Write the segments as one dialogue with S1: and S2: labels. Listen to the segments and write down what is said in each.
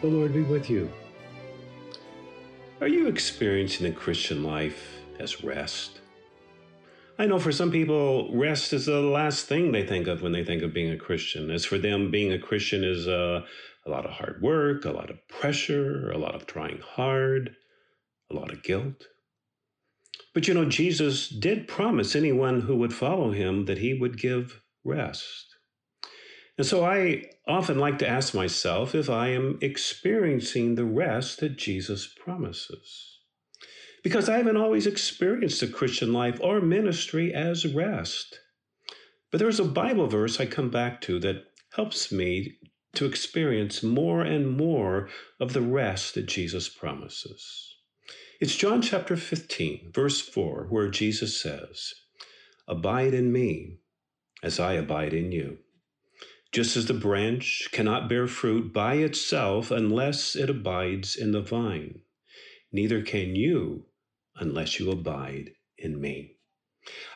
S1: The Lord be with you. Are you experiencing the Christian life as rest? I know for some people, rest is the last thing they think of when they think of being a Christian. As for them, being a Christian is uh, a lot of hard work, a lot of pressure, a lot of trying hard, a lot of guilt. But you know, Jesus did promise anyone who would follow him that he would give rest. And so I often like to ask myself if I am experiencing the rest that Jesus promises. Because I haven't always experienced the Christian life or ministry as rest. But there's a Bible verse I come back to that helps me to experience more and more of the rest that Jesus promises. It's John chapter 15, verse 4, where Jesus says, Abide in me as I abide in you. Just as the branch cannot bear fruit by itself unless it abides in the vine, neither can you unless you abide in me.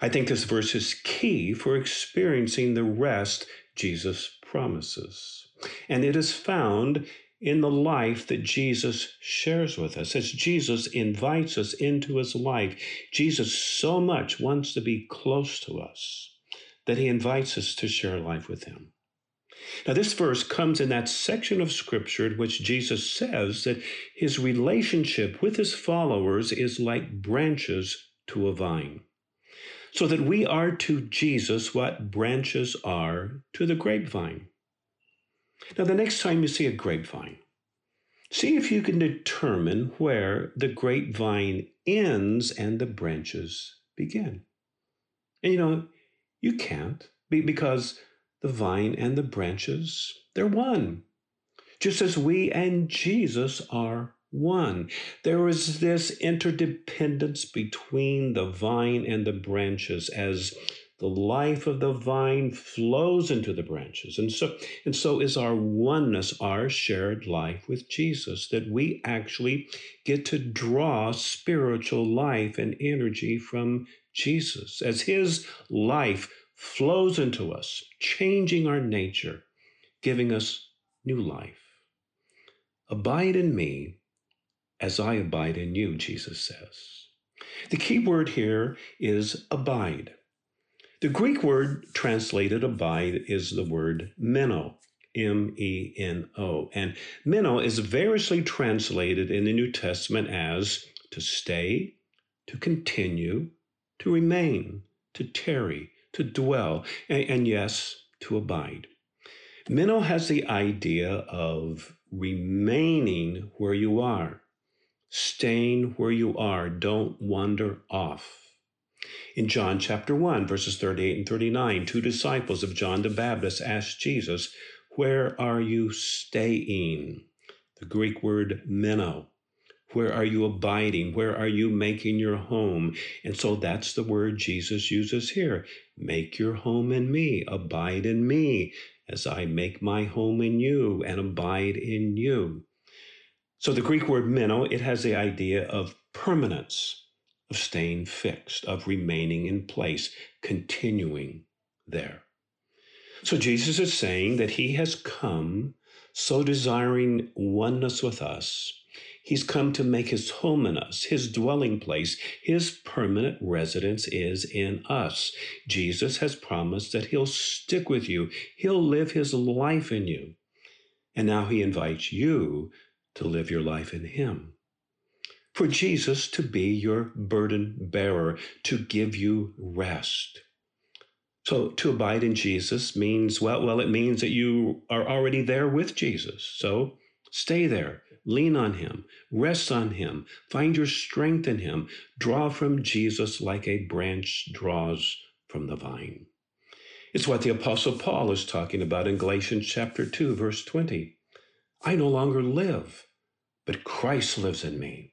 S1: I think this verse is key for experiencing the rest Jesus promises. And it is found in the life that Jesus shares with us. As Jesus invites us into his life, Jesus so much wants to be close to us that he invites us to share life with him. Now, this verse comes in that section of scripture in which Jesus says that his relationship with his followers is like branches to a vine. So that we are to Jesus what branches are to the grapevine. Now, the next time you see a grapevine, see if you can determine where the grapevine ends and the branches begin. And you know, you can't because the vine and the branches, they're one. Just as we and Jesus are one. There is this interdependence between the vine and the branches as the life of the vine flows into the branches. And so, and so is our oneness, our shared life with Jesus, that we actually get to draw spiritual life and energy from Jesus. As his life flows into us, changing our nature, giving us new life. Abide in me as I abide in you, Jesus says. The key word here is abide. The Greek word translated abide is the word meno, M E N O. And meno is variously translated in the New Testament as to stay, to continue, to remain, to tarry, to dwell, and, and yes, to abide. Meno has the idea of remaining where you are, staying where you are, don't wander off. In John chapter 1, verses 38 and 39, two disciples of John the Baptist asked Jesus, Where are you staying? The Greek word meno. Where are you abiding? Where are you making your home? And so that's the word Jesus uses here. Make your home in me, abide in me, as I make my home in you and abide in you. So the Greek word meno, it has the idea of permanence, of staying fixed, of remaining in place, continuing there. So Jesus is saying that he has come so desiring oneness with us He's come to make his home in us, his dwelling place, his permanent residence is in us. Jesus has promised that he'll stick with you, he'll live his life in you. And now he invites you to live your life in him. For Jesus to be your burden bearer, to give you rest. So to abide in Jesus means, well, well, it means that you are already there with Jesus. So stay there Lean on Him, rest on Him, find your strength in Him, draw from Jesus like a branch draws from the vine. It's what the Apostle Paul is talking about in Galatians chapter 2, verse 20. I no longer live, but Christ lives in me.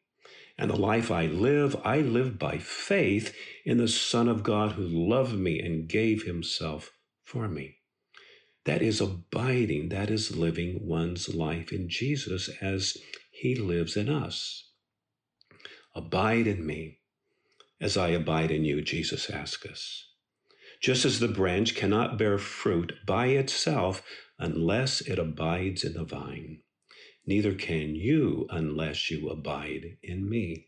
S1: And the life I live, I live by faith in the Son of God who loved me and gave himself for me. That is abiding, that is living one's life in Jesus as he lives in us. Abide in me as I abide in you, Jesus asks us. Just as the branch cannot bear fruit by itself unless it abides in the vine, neither can you unless you abide in me.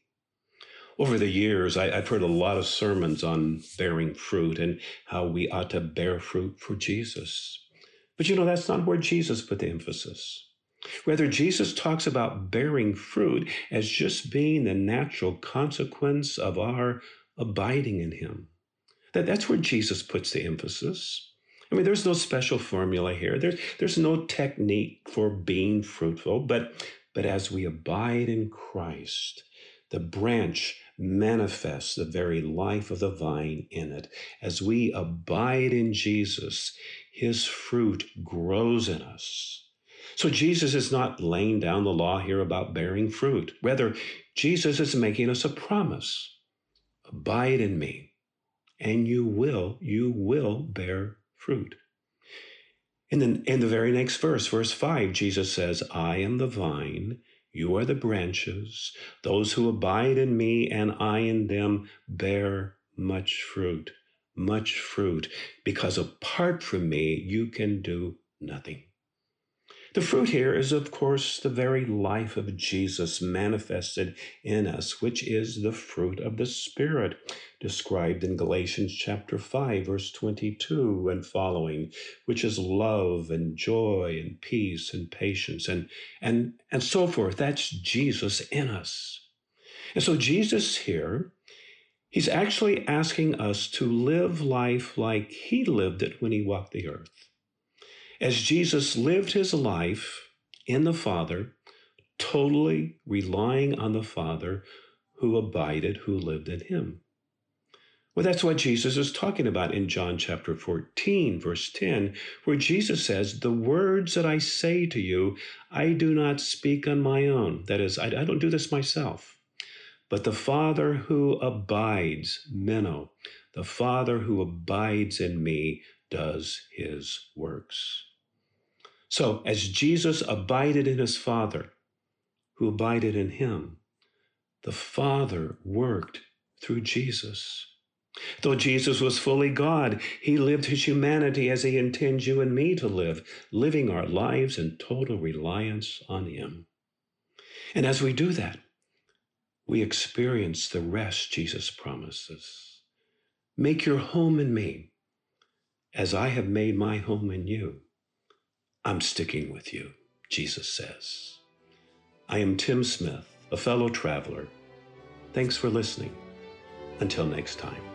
S1: Over the years, I, have heard a lot of sermons on bearing fruit and how we ought to bear fruit for Jesus. But you know, that's not where Jesus put the emphasis. Rather, Jesus talks about bearing fruit as just being the natural consequence of our abiding in Him. That, that's where Jesus puts the emphasis. I mean, there's no special formula here. There's, there's no technique for being fruitful, but, but as we abide in Christ, the branch manifests the very life of the vine in it. As we abide in Jesus, his fruit grows in us. So Jesus is not laying down the law here about bearing fruit. Rather, Jesus is making us a promise. Abide in me, and you will, you will bear fruit. In the, in the very next verse, verse 5, Jesus says, I am the vine, you are the branches. Those who abide in me and I in them bear much fruit, much fruit, because apart from me, you can do nothing. The fruit here is, of course, the very life of Jesus manifested in us, which is the fruit of the Spirit, described in Galatians chapter 5, verse 22 and following, which is love and joy and peace and patience and, and, and so forth. That's Jesus in us. And so, Jesus here, he's actually asking us to live life like he lived it when he walked the earth. As Jesus lived his life in the Father, totally relying on the Father who abided, who lived in him. Well, that's what Jesus is talking about in John chapter 14, verse 10, where Jesus says, The words that I say to you, I do not speak on my own. That is, I, I don't do this myself. But the Father who abides, Meno, the Father who abides in me, does his works. So, as Jesus abided in his Father, who abided in him, the Father worked through Jesus. Though Jesus was fully God, he lived his humanity as he intends you and me to live, living our lives in total reliance on him. And as we do that, we experience the rest Jesus promises. Make your home in me as I have made my home in you. I'm sticking with you, Jesus says. I am Tim Smith, a fellow traveler. Thanks for listening. Until next time.